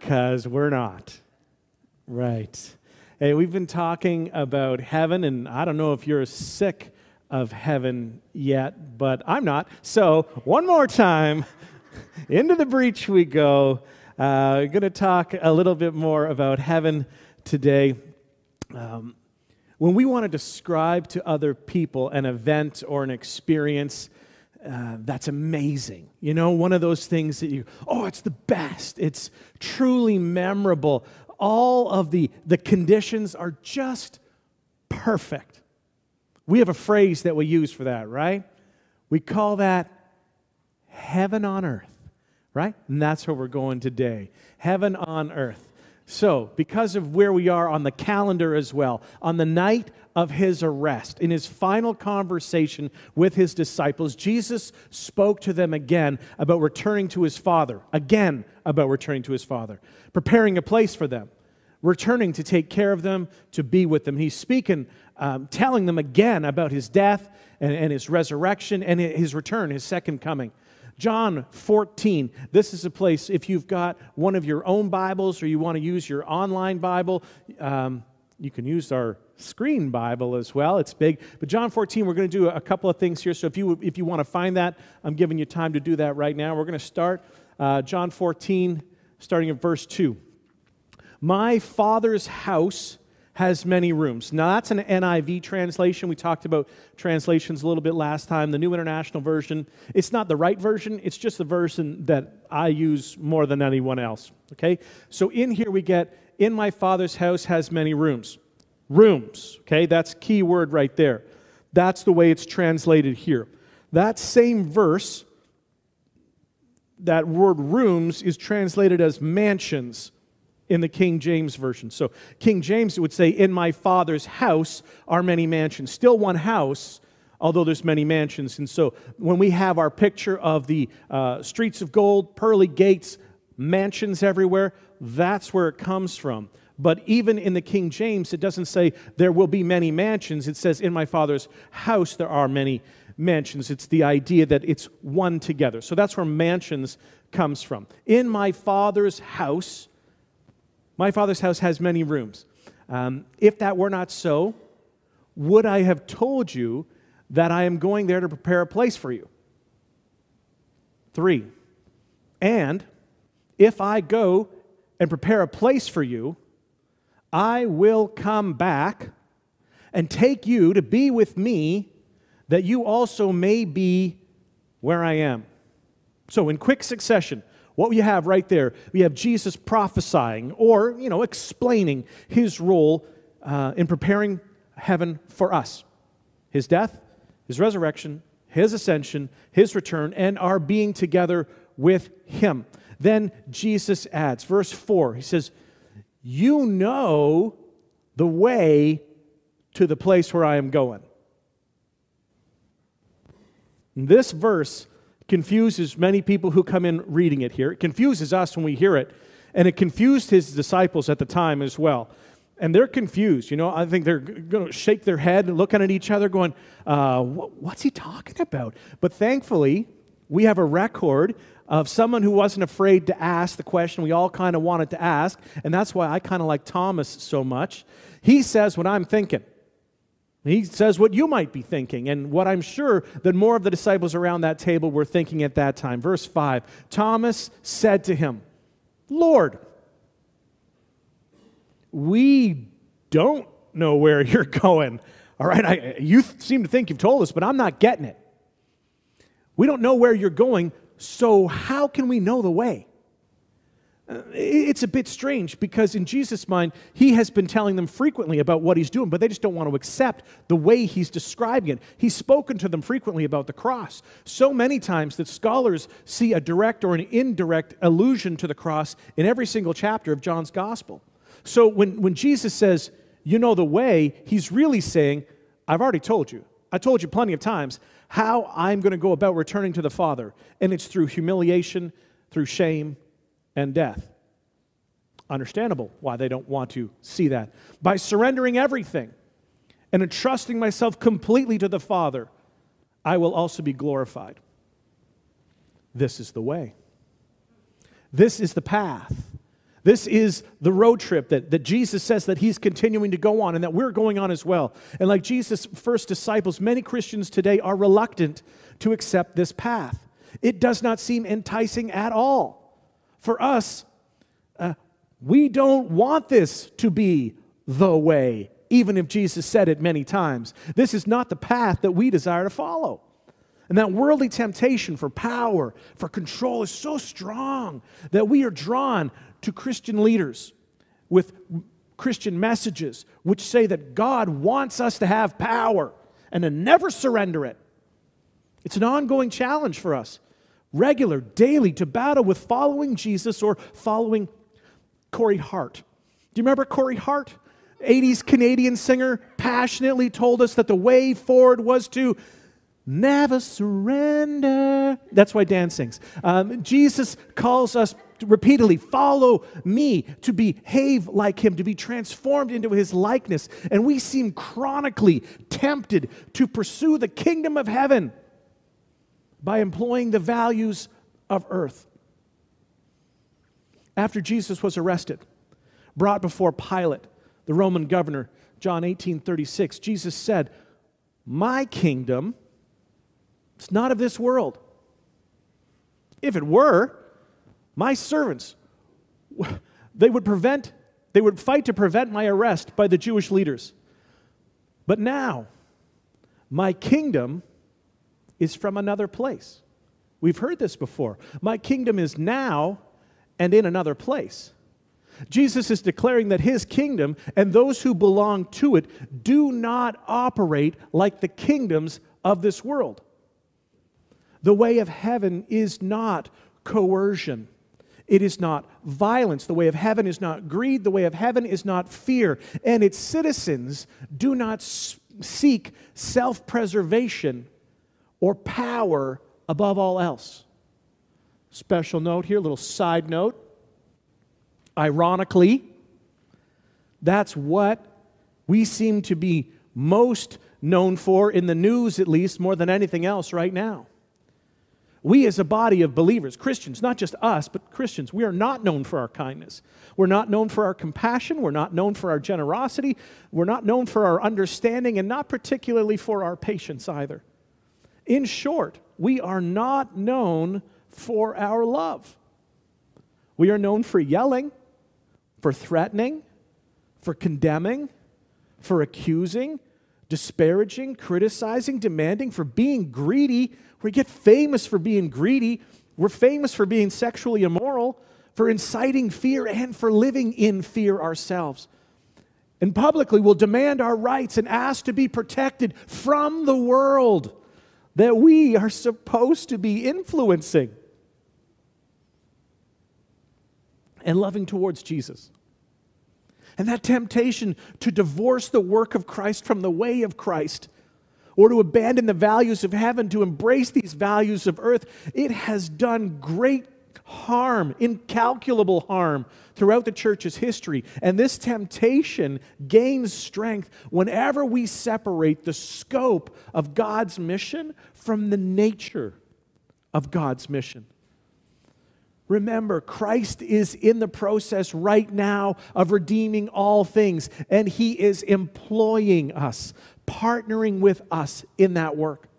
Because we're not. Right. Hey, we've been talking about heaven, and I don't know if you're sick of heaven yet, but I'm not. So, one more time, into the breach we go. Uh, going to talk a little bit more about heaven today. Um, when we want to describe to other people an event or an experience, uh, that's amazing. You know, one of those things that you, oh, it's the best. It's truly memorable. All of the, the conditions are just perfect. We have a phrase that we use for that, right? We call that heaven on earth, right? And that's where we're going today. Heaven on earth. So, because of where we are on the calendar as well, on the night of his arrest, in his final conversation with his disciples, Jesus spoke to them again about returning to his Father, again about returning to his Father, preparing a place for them, returning to take care of them, to be with them. He's speaking, um, telling them again about his death and, and his resurrection and his return, his second coming. John 14. This is a place, if you've got one of your own Bibles or you want to use your online Bible, um, you can use our screen Bible as well. It's big. But John 14, we're going to do a couple of things here. So if you, if you want to find that, I'm giving you time to do that right now. We're going to start uh, John 14, starting at verse 2. My Father's house has many rooms. Now, that's an NIV translation. We talked about translations a little bit last time. The New International Version, it's not the right version, it's just the version that I use more than anyone else. Okay? So, in here we get, In my Father's house has many rooms. Rooms. Okay? That's key word right there. That's the way it's translated here. That same verse, that word rooms, is translated as mansions in the King James Version. So, King James would say, In my Father's house are many mansions. Still one house, although there's many mansions. And so, when we have our picture of the uh, streets of gold, pearly gates, mansions everywhere, that's where it comes from. But even in the King James, it doesn't say there will be many mansions. It says, In my Father's house there are many mansions. It's the idea that it's one together. So that's where mansions comes from. In my Father's house, my Father's house has many rooms. Um, if that were not so, would I have told you that I am going there to prepare a place for you? Three, and if I go and prepare a place for you, I will come back and take you to be with me, that you also may be where I am. So, in quick succession, what we have right there, we have Jesus prophesying or, you know, explaining his role uh, in preparing heaven for us. His death, his resurrection, his ascension, his return, and our being together with him. Then Jesus adds, verse 4, he says, You know the way to the place where I am going. This verse confuses many people who come in reading it here. It confuses us when we hear it, and it confused his disciples at the time as well. And they're confused. You know, I think they're going to shake their head and looking at each other, going, uh, What's he talking about? But thankfully, we have a record of someone who wasn't afraid to ask the question we all kind of wanted to ask. And that's why I kind of like Thomas so much. He says what I'm thinking. He says what you might be thinking, and what I'm sure that more of the disciples around that table were thinking at that time. Verse 5 Thomas said to him, Lord, we don't know where you're going. All right, I, you seem to think you've told us, but I'm not getting it. We don't know where you're going, so how can we know the way? It's a bit strange because in Jesus' mind, he has been telling them frequently about what he's doing, but they just don't want to accept the way he's describing it. He's spoken to them frequently about the cross, so many times that scholars see a direct or an indirect allusion to the cross in every single chapter of John's gospel. So when, when Jesus says, You know the way, he's really saying, I've already told you. I told you plenty of times how I'm going to go about returning to the Father, and it's through humiliation, through shame, and death. Understandable why they don't want to see that. By surrendering everything and entrusting myself completely to the Father, I will also be glorified. This is the way. This is the path. This is the road trip that, that Jesus says that he's continuing to go on and that we're going on as well. And like Jesus' first disciples, many Christians today are reluctant to accept this path. It does not seem enticing at all. For us, uh, we don't want this to be the way, even if Jesus said it many times. This is not the path that we desire to follow. And that worldly temptation for power, for control is so strong that we are drawn to Christian leaders with Christian messages which say that God wants us to have power and to never surrender it. It's an ongoing challenge for us, regular, daily, to battle with following Jesus or following Corey Hart. Do you remember Corey Hart? 80s Canadian singer passionately told us that the way forward was to never surrender. That's why Dan sings. Um, Jesus calls us repeatedly follow me to behave like him to be transformed into his likeness and we seem chronically tempted to pursue the kingdom of heaven by employing the values of earth after jesus was arrested brought before pilate the roman governor john 18 36 jesus said my kingdom is not of this world if it were my servants, they would prevent, they would fight to prevent my arrest by the Jewish leaders. But now, my kingdom is from another place. We've heard this before. My kingdom is now and in another place. Jesus is declaring that his kingdom and those who belong to it do not operate like the kingdoms of this world. The way of heaven is not coercion. It is not violence. The way of heaven is not greed. The way of heaven is not fear. And its citizens do not seek self preservation or power above all else. Special note here, a little side note. Ironically, that's what we seem to be most known for in the news, at least, more than anything else right now. We, as a body of believers, Christians, not just us, but Christians, we are not known for our kindness. We're not known for our compassion. We're not known for our generosity. We're not known for our understanding, and not particularly for our patience either. In short, we are not known for our love. We are known for yelling, for threatening, for condemning, for accusing, disparaging, criticizing, demanding, for being greedy we get famous for being greedy. We're famous for being sexually immoral, for inciting fear, and for living in fear ourselves. And publicly, we'll demand our rights and ask to be protected from the world that we are supposed to be influencing and loving towards Jesus. And that temptation to divorce the work of Christ from the way of Christ or to abandon the values of heaven to embrace these values of earth, it has done great harm, incalculable harm throughout the church's history. And this temptation gains strength whenever we separate the scope of God's mission from the nature of God's mission. Remember, Christ is in the process right now of redeeming all things, and He is employing us partnering with us in that work.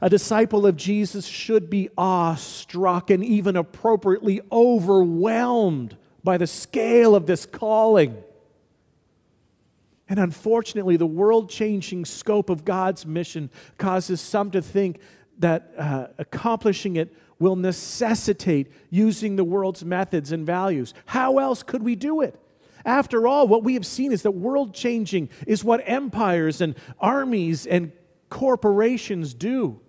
A disciple of Jesus should be awestruck and even appropriately overwhelmed by the scale of this calling. And unfortunately, the world changing scope of God's mission causes some to think that uh, accomplishing it will necessitate using the world's methods and values. How else could we do it? After all, what we have seen is that world changing is what empires and armies and corporations do.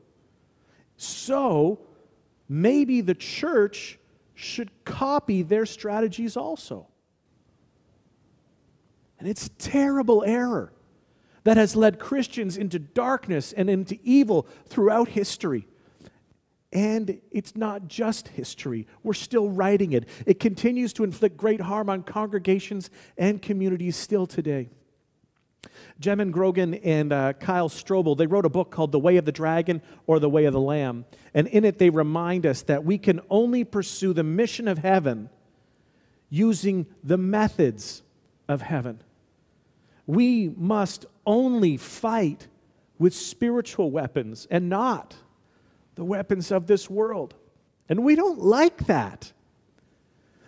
So, maybe the church should copy their strategies also. And it's a terrible error that has led Christians into darkness and into evil throughout history. And it's not just history. We're still writing it. It continues to inflict great harm on congregations and communities still today. Jamin Goggin and uh, Kyle Strobel, they wrote a book called The Way of the Dragon or The Way of the Lamb. And in it, they remind us that we can only pursue the mission of heaven using the methods of heaven. We must only fight with spiritual weapons and not the weapons of this world. And we don't like that.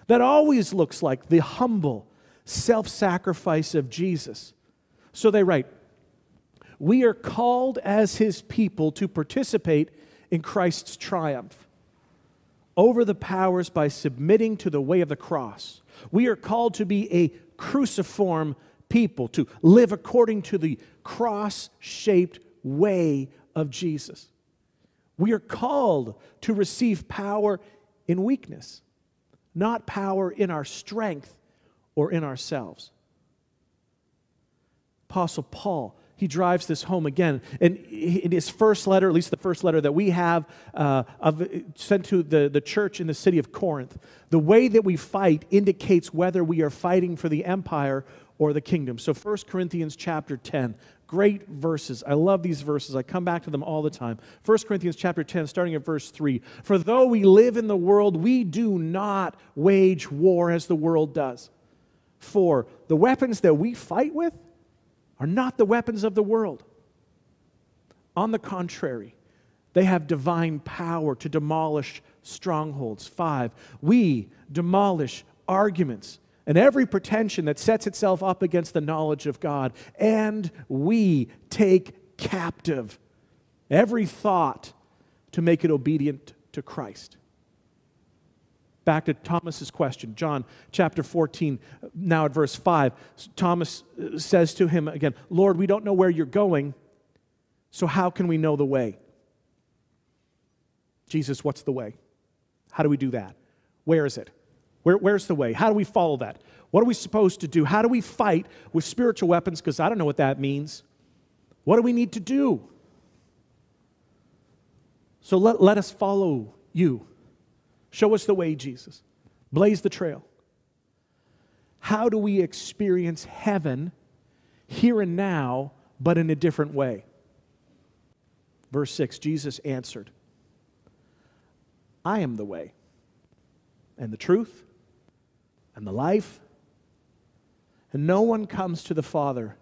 That always looks like the humble self sacrifice of Jesus. So they write, We are called as his people to participate in Christ's triumph over the powers by submitting to the way of the cross. We are called to be a cruciform people, to live according to the cross shaped way of Jesus. We are called to receive power in weakness, not power in our strength or in ourselves. Apostle Paul, he drives this home again. And in his first letter, at least the first letter that we have uh, of, sent to the, the church in the city of Corinth, the way that we fight indicates whether we are fighting for the empire or the kingdom. So 1 Corinthians chapter 10, great verses. I love these verses. I come back to them all the time. 1 Corinthians chapter 10 starting at verse 3. For though we live in the world, we do not wage war as the world does. For the weapons that we fight with are not the weapons of the world. On the contrary, they have divine power to demolish strongholds. Five, we demolish arguments and every pretension that sets itself up against the knowledge of God. And we take captive every thought to make it obedient to Christ. Back to Thomas's question, John chapter 14, now at verse 5. Thomas uh, says to him again, Lord, we don't know where you're going, so how can we know the way? Jesus, what's the way? How do we do that? Where is it? Where, where's the way? How do we follow that? What are we supposed to do? How do we fight with spiritual weapons? Because I don't know what that means. What do we need to do? So let, let us follow you. Show us the way, Jesus. Blaze the trail. How do we experience heaven here and now, but in a different way? Verse 6 Jesus answered, I am the way and the truth and the life. And no one comes to the Father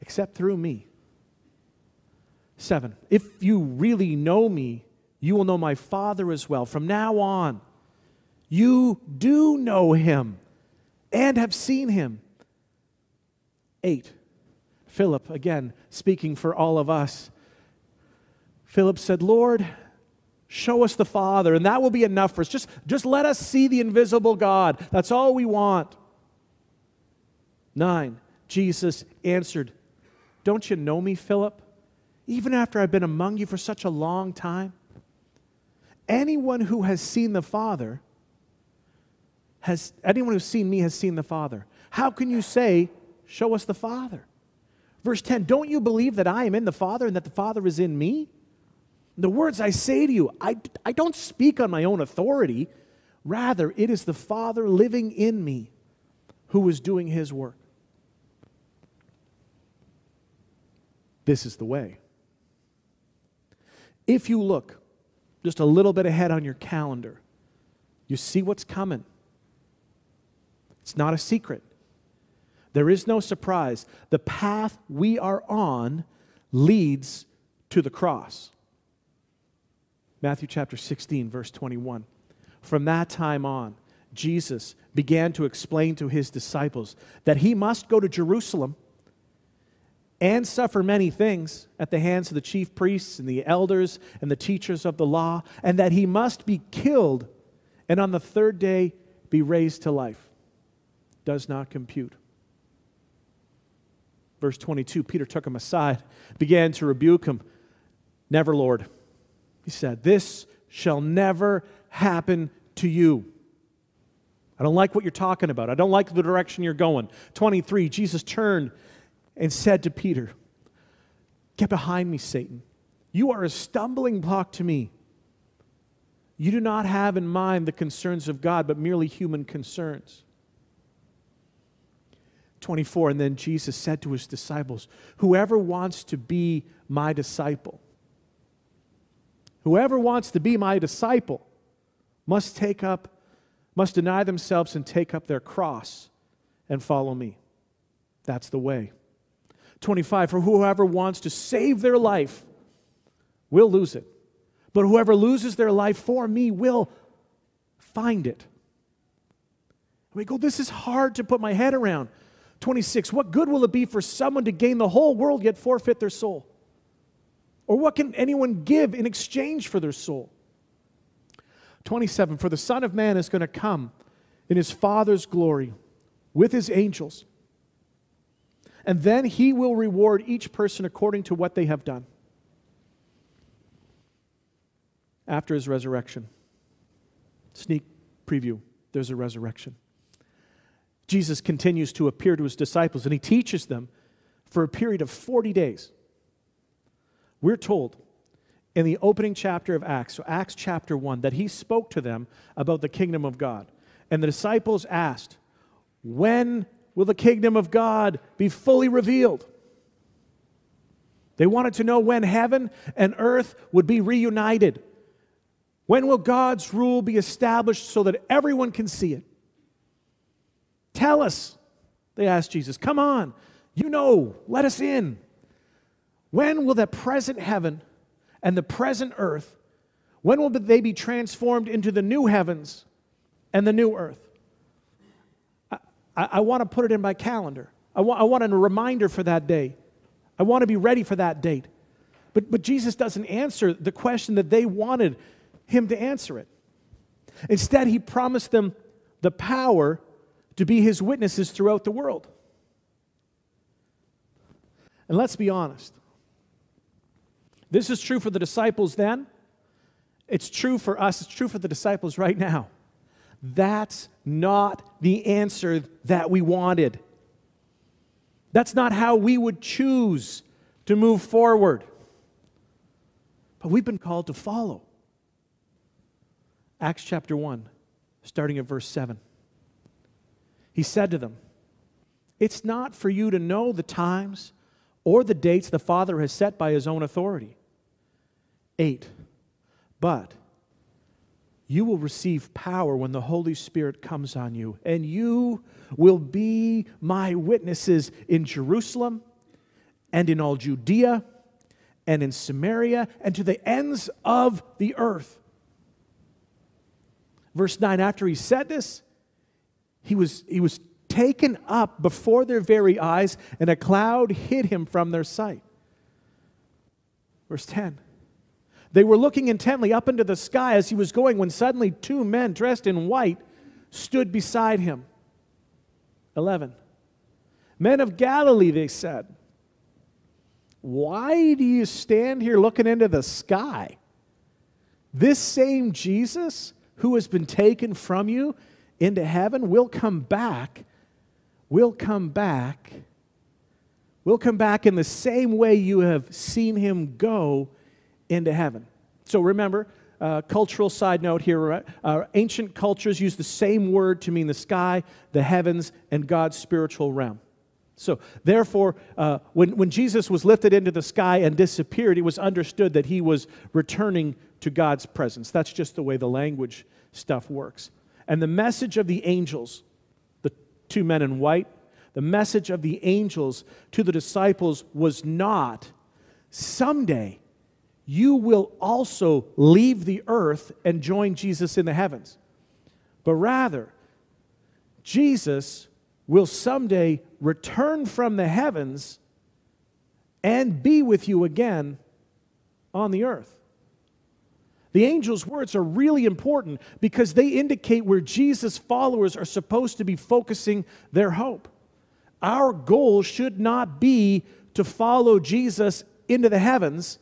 except through me. Seven, if you really know me, you will know my Father as well. From now on, you do know him and have seen him. Eight, Philip, again, speaking for all of us. Philip said, Lord, Show us the Father, and that will be enough for us. Just, just let us see the invisible God. That's all we want. Nine, Jesus answered, Don't you know me, Philip? Even after I've been among you for such a long time? Anyone who has seen the Father has, anyone who's seen me has seen the Father. How can you say, Show us the Father? Verse 10 Don't you believe that I am in the Father and that the Father is in me? The words I say to you, I, I don't speak on my own authority. Rather, it is the Father living in me who is doing his work. This is the way. If you look just a little bit ahead on your calendar, you see what's coming. It's not a secret. There is no surprise. The path we are on leads to the cross. Matthew chapter 16, verse 21. From that time on, Jesus began to explain to his disciples that he must go to Jerusalem and suffer many things at the hands of the chief priests and the elders and the teachers of the law, and that he must be killed and on the third day be raised to life. Does not compute. Verse 22 Peter took him aside, began to rebuke him. Never, Lord he said, This shall never happen to you. I don't like what you're talking about. I don't like the direction you're going. 23, Jesus turned and said to Peter, Get behind me, Satan. You are a stumbling block to me. You do not have in mind the concerns of God, but merely human concerns. 24, and then Jesus said to his disciples, Whoever wants to be my disciple, Whoever wants to be my disciple must take up must deny themselves and take up their cross and follow me. That's the way. 25 For whoever wants to save their life will lose it, but whoever loses their life for me will find it. We go, This is hard to put my head around. 26 What good will it be for someone to gain the whole world yet forfeit their soul? Or what can anyone give in exchange for their soul? 27 For the Son of Man is going to come in his Father's glory with his angels. And then he will reward each person according to what they have done. After his resurrection. Sneak preview there's a resurrection. Jesus continues to appear to his disciples and he teaches them for a period of 40 days. We're told in the opening chapter of Acts, so Acts chapter 1, that he spoke to them about the kingdom of God. And the disciples asked, When will the kingdom of God be fully revealed? They wanted to know when heaven and earth would be reunited. When will God's rule be established so that everyone can see it? Tell us, they asked Jesus. Come on, you know, let us in. When will the present heaven and the present earth, when will they be transformed into the new heavens and the new earth? I, I, want to put it in my calendar. I want, I want a reminder for that day. I want to be ready for that date. But, but Jesus doesn't answer the question that they wanted him to answer it. Instead, he promised them the power to be his witnesses throughout the world. And let's be honest this is true for the disciples then. It's true for us. It's true for the disciples right now. That's not the answer that we wanted. That's not how we would choose to move forward. But we've been called to follow. Acts chapter 1, starting at verse 7. He said to them, It's not for you to know the times or the dates the Father has set by his own authority 8. But you will receive power when the Holy Spirit comes on you, and you will be my witnesses in Jerusalem and in all Judea and in Samaria and to the ends of the earth. Verse 9 After he said this, he was, he was taken up before their very eyes, and a cloud hid him from their sight. Verse 10 they were looking intently up into the sky as he was going when suddenly two men dressed in white stood beside him. 11. Men of Galilee, they said, why do you stand here looking into the sky? This same Jesus who has been taken from you into heaven will come back, will come back, will come back in the same way you have seen him go into heaven. So remember, uh, cultural side note here uh, ancient cultures use the same word to mean the sky, the heavens, and God's spiritual realm. So, therefore, uh, when, when Jesus was lifted into the sky and disappeared, it was understood that he was returning to God's presence. That's just the way the language stuff works. And the message of the angels, the two men in white, the message of the angels to the disciples was not someday you will also leave the earth and join Jesus in the heavens. But rather, Jesus will someday return from the heavens and be with you again on the earth. The angel's words are really important because they indicate where Jesus' followers are supposed to be focusing their hope. Our goal should not be to follow Jesus into the heavens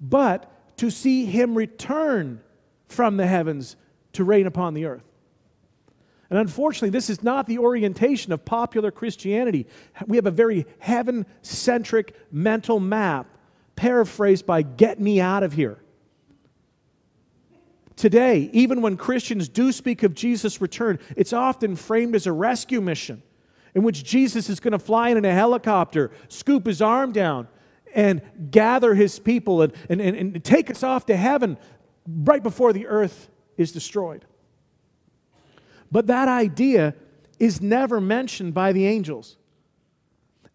but to see him return from the heavens to reign upon the earth. And unfortunately, this is not the orientation of popular Christianity. We have a very heaven centric mental map, paraphrased by Get Me Out of Here. Today, even when Christians do speak of Jesus' return, it's often framed as a rescue mission in which Jesus is going to fly in, in a helicopter, scoop his arm down, and gather his people and, and, and, take us off to heaven right before the earth is destroyed. But that idea is never mentioned by the angels.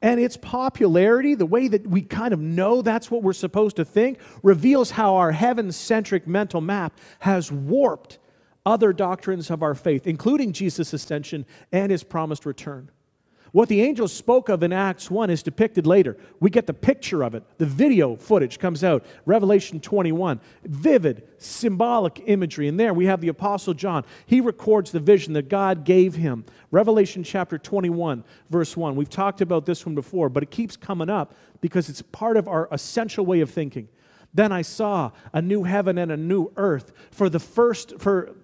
And its popularity, the way that we kind of know that's what we're supposed to think, reveals how our heaven centric mental map has warped other doctrines of our faith, including Jesus' ascension and his promised return. What the angels spoke of in Acts 1 is depicted later. We get the picture of it. The video footage comes out. Revelation 21. Vivid, symbolic imagery. And there we have the Apostle John. He records the vision that God gave him. Revelation chapter 21, verse 1. We've talked about this one before, but it keeps coming up because it's part of our essential way of thinking. Then I saw a new heaven and a new earth, for the first, for,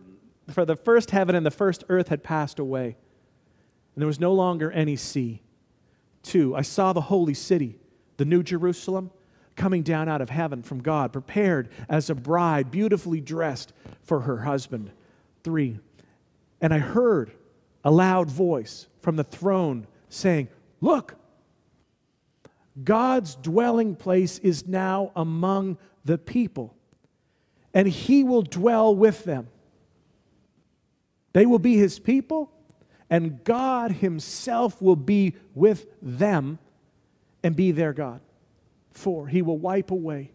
for the first heaven and the first earth had passed away and there was no longer any sea. Two, I saw the holy city, the New Jerusalem, coming down out of heaven from God, prepared as a bride, beautifully dressed for her husband. Three, and I heard a loud voice from the throne saying, Look, God's dwelling place is now among the people, and he will dwell with them. They will be his people, and God Himself will be with them and be their God. For He will wipe away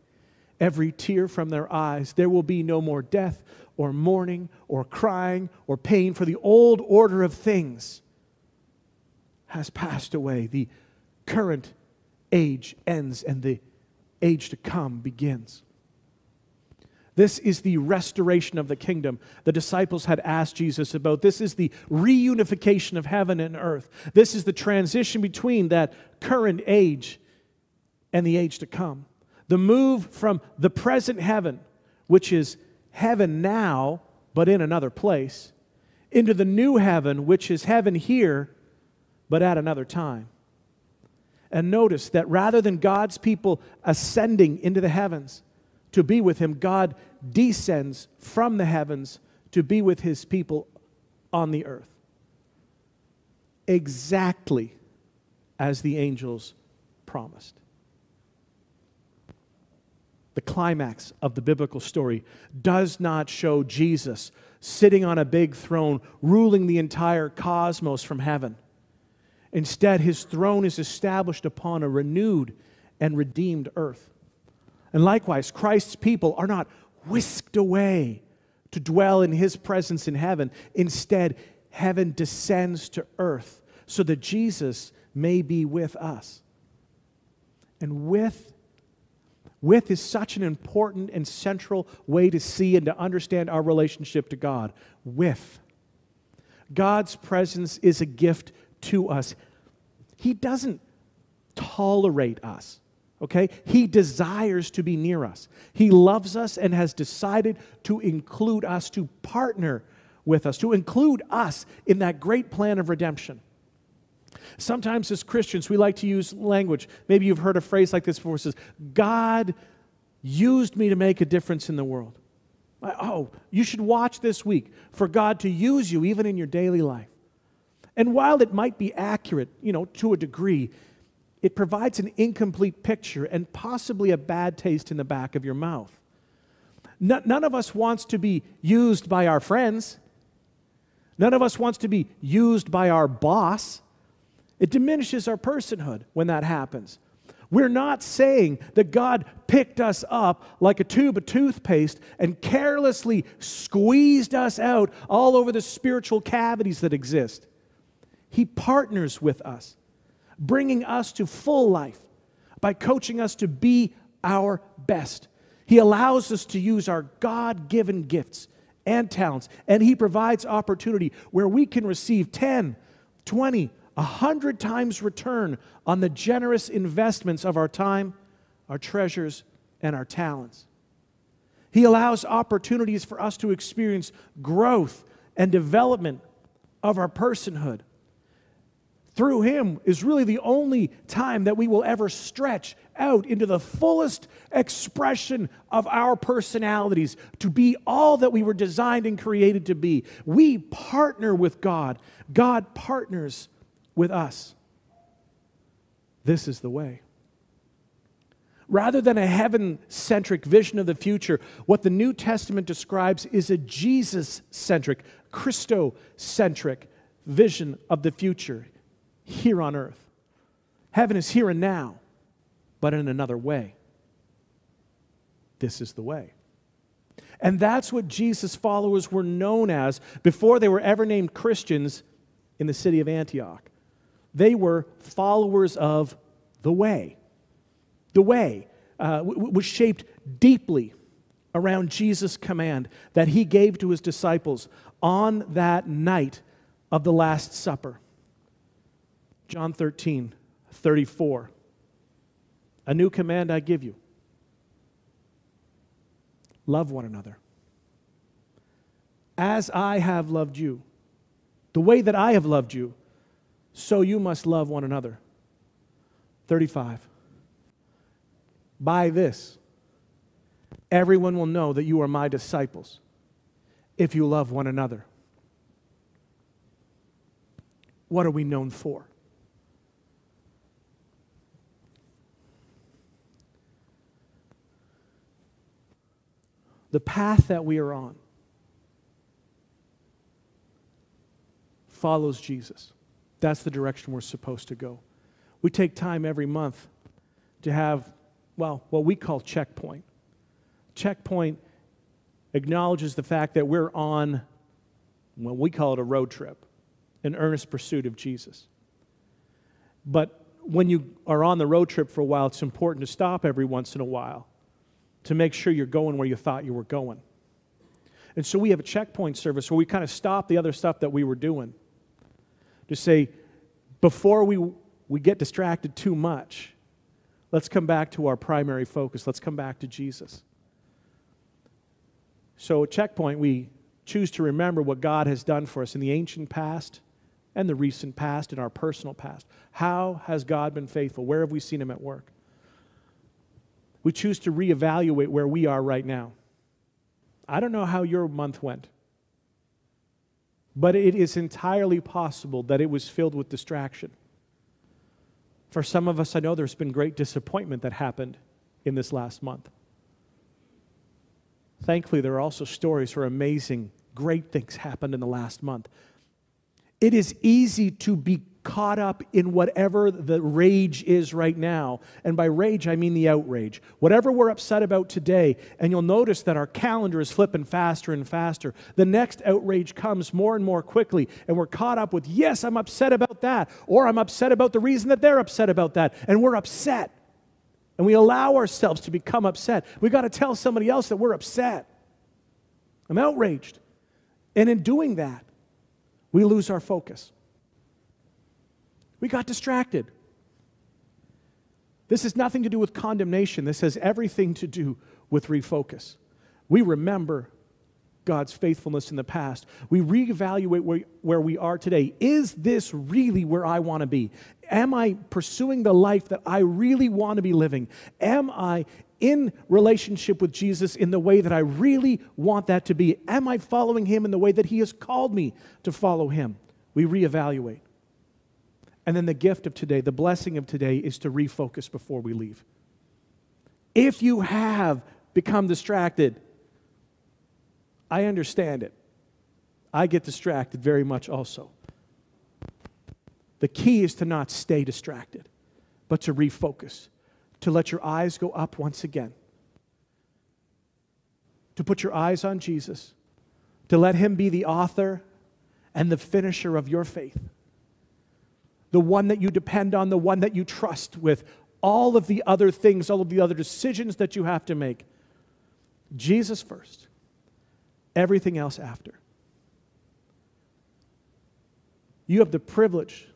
every tear from their eyes. There will be no more death or mourning or crying or pain, for the old order of things has passed away. The current age ends and the age to come begins. This is the restoration of the kingdom the disciples had asked Jesus about. This is the reunification of heaven and earth. This is the transition between that current age and the age to come. The move from the present heaven, which is heaven now, but in another place, into the new heaven, which is heaven here, but at another time. And notice that rather than God's people ascending into the heavens, to be with him, God descends from the heavens to be with his people on the earth. Exactly as the angels promised. The climax of the biblical story does not show Jesus sitting on a big throne, ruling the entire cosmos from heaven. Instead, his throne is established upon a renewed and redeemed earth. And likewise, Christ's people are not whisked away to dwell in his presence in heaven. Instead, heaven descends to earth so that Jesus may be with us. And with with is such an important and central way to see and to understand our relationship to God. With. God's presence is a gift to us. He doesn't tolerate us okay? He desires to be near us. He loves us and has decided to include us, to partner with us, to include us in that great plan of redemption. Sometimes as Christians, we like to use language. Maybe you've heard a phrase like this before. It says, God used me to make a difference in the world. Oh, you should watch this week for God to use you even in your daily life. And while it might be accurate, you know, to a degree, it provides an incomplete picture and possibly a bad taste in the back of your mouth. none of us wants to be used by our friends. None of us wants to be used by our boss. It diminishes our personhood when that happens. We're not saying that God picked us up like a tube of toothpaste and carelessly squeezed us out all over the spiritual cavities that exist. He partners with us bringing us to full life by coaching us to be our best. He allows us to use our God given gifts and talents, and He provides opportunity where we can receive 10, 20, 100 times return on the generous investments of our time, our treasures, and our talents. He allows opportunities for us to experience growth and development of our personhood through Him is really the only time that we will ever stretch out into the fullest expression of our personalities to be all that we were designed and created to be. We partner with God, God partners with us. This is the way. Rather than a heaven centric vision of the future, what the New Testament describes is a Jesus centric, Christo centric vision of the future here on earth. Heaven is here and now, but in another way. This is the way. And that's what Jesus' followers were known as before they were ever named Christians in the city of Antioch. They were followers of the way. The way uh, was shaped deeply around Jesus' command that he gave to his disciples on that night of the Last Supper. John 13, 34. A new command I give you love one another. As I have loved you, the way that I have loved you, so you must love one another. 35. By this, everyone will know that you are my disciples if you love one another. What are we known for? The path that we are on follows Jesus. That's the direction we're supposed to go. We take time every month to have, well, what we call checkpoint. Checkpoint acknowledges the fact that we're on, well, we call it a road trip, an earnest pursuit of Jesus. But when you are on the road trip for a while, it's important to stop every once in a while to make sure you're going where you thought you were going. And so we have a checkpoint service where we kind of stop the other stuff that we were doing to say, before we, we get distracted too much, let's come back to our primary focus. Let's come back to Jesus. So, at Checkpoint, we choose to remember what God has done for us in the ancient past and the recent past and our personal past. How has God been faithful? Where have we seen Him at work? We choose to reevaluate where we are right now. I don't know how your month went. But it is entirely possible that it was filled with distraction. For some of us, I know there's been great disappointment that happened in this last month. Thankfully, there are also stories where amazing, great things happened in the last month. It is easy to be caught up in whatever the rage is right now. And by rage, I mean the outrage. Whatever we're upset about today, and you'll notice that our calendar is flipping faster and faster. The next outrage comes more and more quickly, and we're caught up with, yes, I'm upset about that, or I'm upset about the reason that they're upset about that. And we're upset. And we allow ourselves to become upset. We got to tell somebody else that we're upset. I'm outraged. And in doing that, we lose our focus. We got distracted. This has nothing to do with condemnation. This has everything to do with refocus. We remember God's faithfulness in the past. We reevaluate where, where we are today. Is this really where I want to be? Am I pursuing the life that I really want to be living? Am I in relationship with Jesus in the way that I really want that to be? Am I following Him in the way that He has called me to follow Him? We reevaluate. And then the gift of today, the blessing of today, is to refocus before we leave. If you have become distracted, I understand it. I get distracted very much also. The key is to not stay distracted, but to refocus, to let your eyes go up once again, to put your eyes on Jesus, to let Him be the author and the finisher of your faith the one that you depend on, the one that you trust with all of the other things, all of the other decisions that you have to make. Jesus first, everything else after. You have the privilege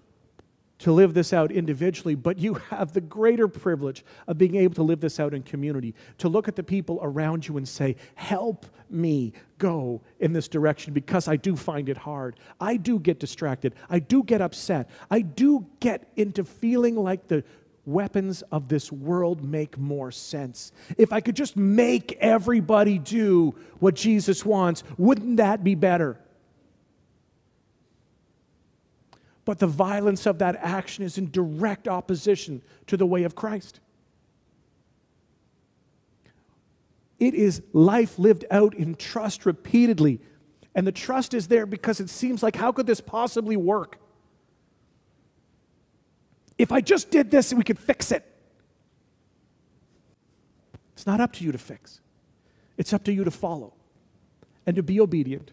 to live this out individually, but you have the greater privilege of being able to live this out in community, to look at the people around you and say, Help me go in this direction because I do find it hard. I do get distracted. I do get upset. I do get into feeling like the weapons of this world make more sense. If I could just make everybody do what Jesus wants, wouldn't that be better? But the violence of that action is in direct opposition to the way of Christ. It is life lived out in trust repeatedly. And the trust is there because it seems like, how could this possibly work? If I just did this, we could fix it. It's not up to you to fix, it's up to you to follow and to be obedient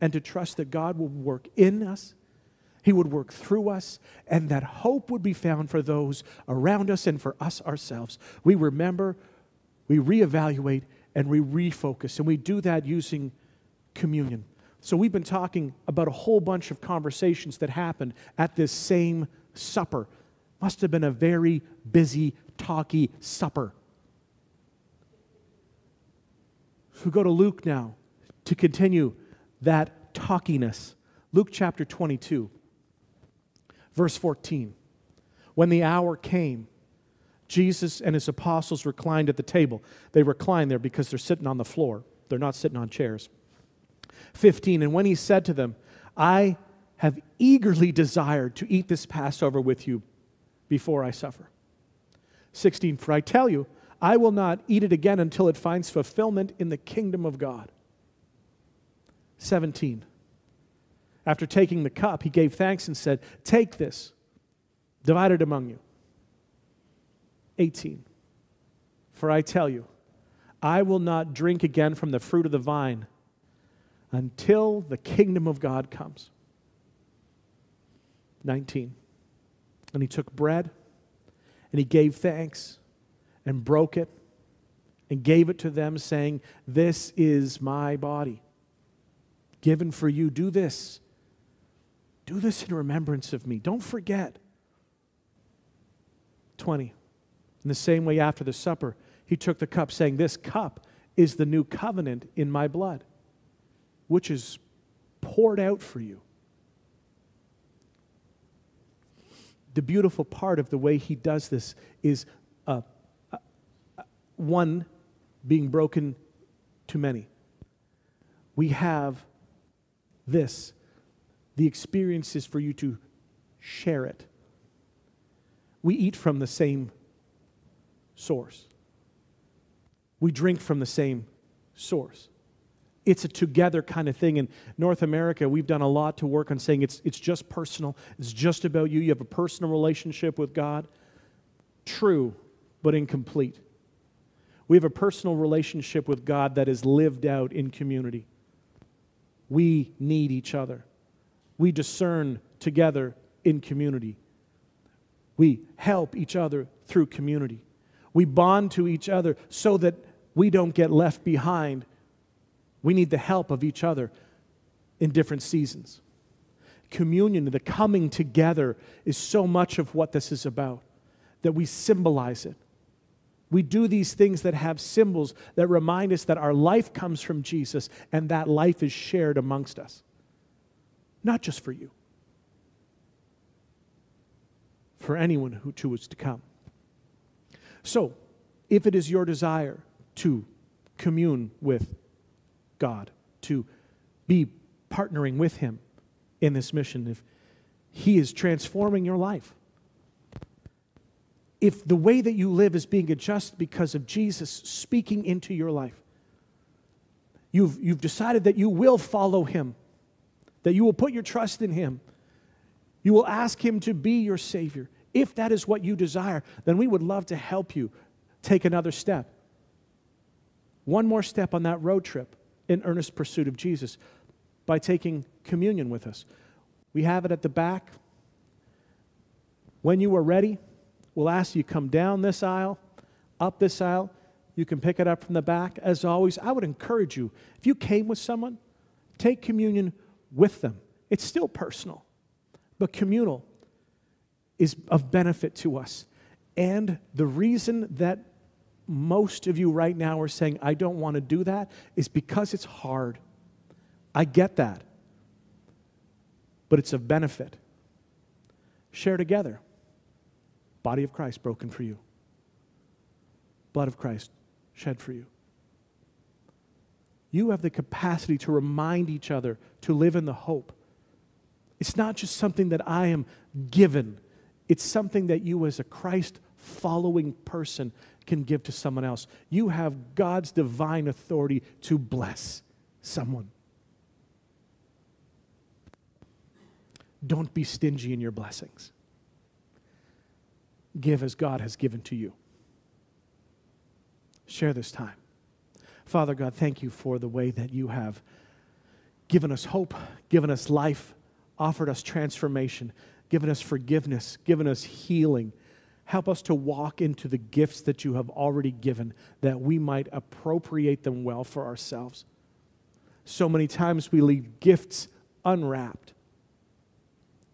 and to trust that God will work in us, He would work through us, and that hope would be found for those around us and for us ourselves. We remember, we reevaluate, and we refocus, and we do that using communion. So, we've been talking about a whole bunch of conversations that happened at this same supper. Must have been a very busy, talky supper. we go to Luke now to continue that talkiness. Luke chapter 22, verse 14. When the hour came, Jesus and his apostles reclined at the table. They recline there because they're sitting on the floor, they're not sitting on chairs. 15. And when he said to them, I have eagerly desired to eat this Passover with you before I suffer. 16. For I tell you, I will not eat it again until it finds fulfillment in the kingdom of God. 17. After taking the cup, he gave thanks and said, Take this, divide it among you. 18. For I tell you, I will not drink again from the fruit of the vine until the kingdom of God comes. 19. And he took bread and he gave thanks and broke it and gave it to them, saying, This is my body given for you. Do this. Do this in remembrance of me. Don't forget. 20. In the same way, after the supper, he took the cup, saying, This cup is the new covenant in my blood, which is poured out for you. The beautiful part of the way he does this is a one being broken to many. We have this. The experience is for you to share it. We eat from the same source, we drink from the same source. It's a together kind of thing. In North America, we've done a lot to work on saying it's, it's just personal, it's just about you. You have a personal relationship with God. True, but incomplete. We have a personal relationship with God that is lived out in community. We need each other. We discern together in community. We help each other through community. We bond to each other so that we don't get left behind. We need the help of each other in different seasons. Communion, the coming together, is so much of what this is about, that we symbolize it. We do these things that have symbols that remind us that our life comes from Jesus and that life is shared amongst us. Not just for you, for anyone who chooses to come. So, if it is your desire to commune with God, to be partnering with Him in this mission, if He is transforming your life, if the way that you live is being adjusted because of Jesus speaking into your life, you've, you've decided that you will follow him, that you will put your trust in him, you will ask him to be your Savior. If that is what you desire, then we would love to help you take another step. One more step on that road trip in earnest pursuit of Jesus by taking communion with us. We have it at the back. When you are ready, We'll ask you come down this aisle, up this aisle. You can pick it up from the back. As always, I would encourage you, if you came with someone, take communion with them. It's still personal, but communal is of benefit to us. And the reason that most of you right now are saying, I don't want to do that, is because it's hard. I get that. But it's of benefit. Share together. Body of Christ broken for you, blood of Christ shed for you. You have the capacity to remind each other to live in the hope. It's not just something that I am given, it's something that you, as a Christ following person, can give to someone else. You have God's divine authority to bless someone. Don't be stingy in your blessings. Give as God has given to you. Share this time. Father God, thank you for the way that you have given us hope, given us life, offered us transformation, given us forgiveness, given us healing. Help us to walk into the gifts that you have already given that we might appropriate them well for ourselves. So many times we leave gifts unwrapped.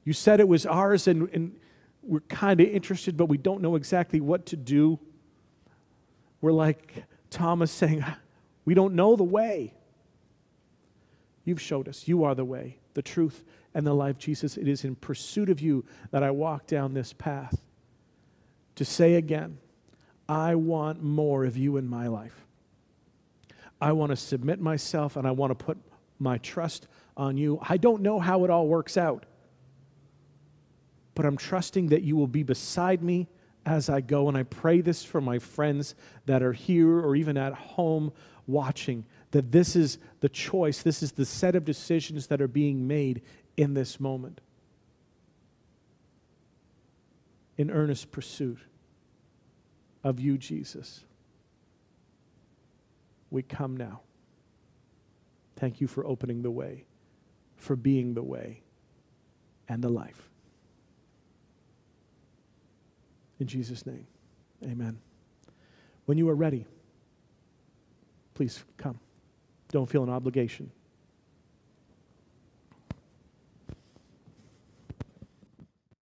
You said it was ours, and, and we're kind of interested, but we don't know exactly what to do. We're like Thomas saying, We don't know the way. You've showed us. You are the way, the truth, and the life, Jesus. It is in pursuit of you that I walk down this path. To say again, I want more of you in my life. I want to submit myself and I want to put my trust on you. I don't know how it all works out, but I'm trusting that you will be beside me as I go. And I pray this for my friends that are here or even at home watching that this is the choice, this is the set of decisions that are being made in this moment. In earnest pursuit of you, Jesus. We come now. Thank you for opening the way, for being the way and the life. In Jesus' name, amen. When you are ready, please come. Don't feel an obligation.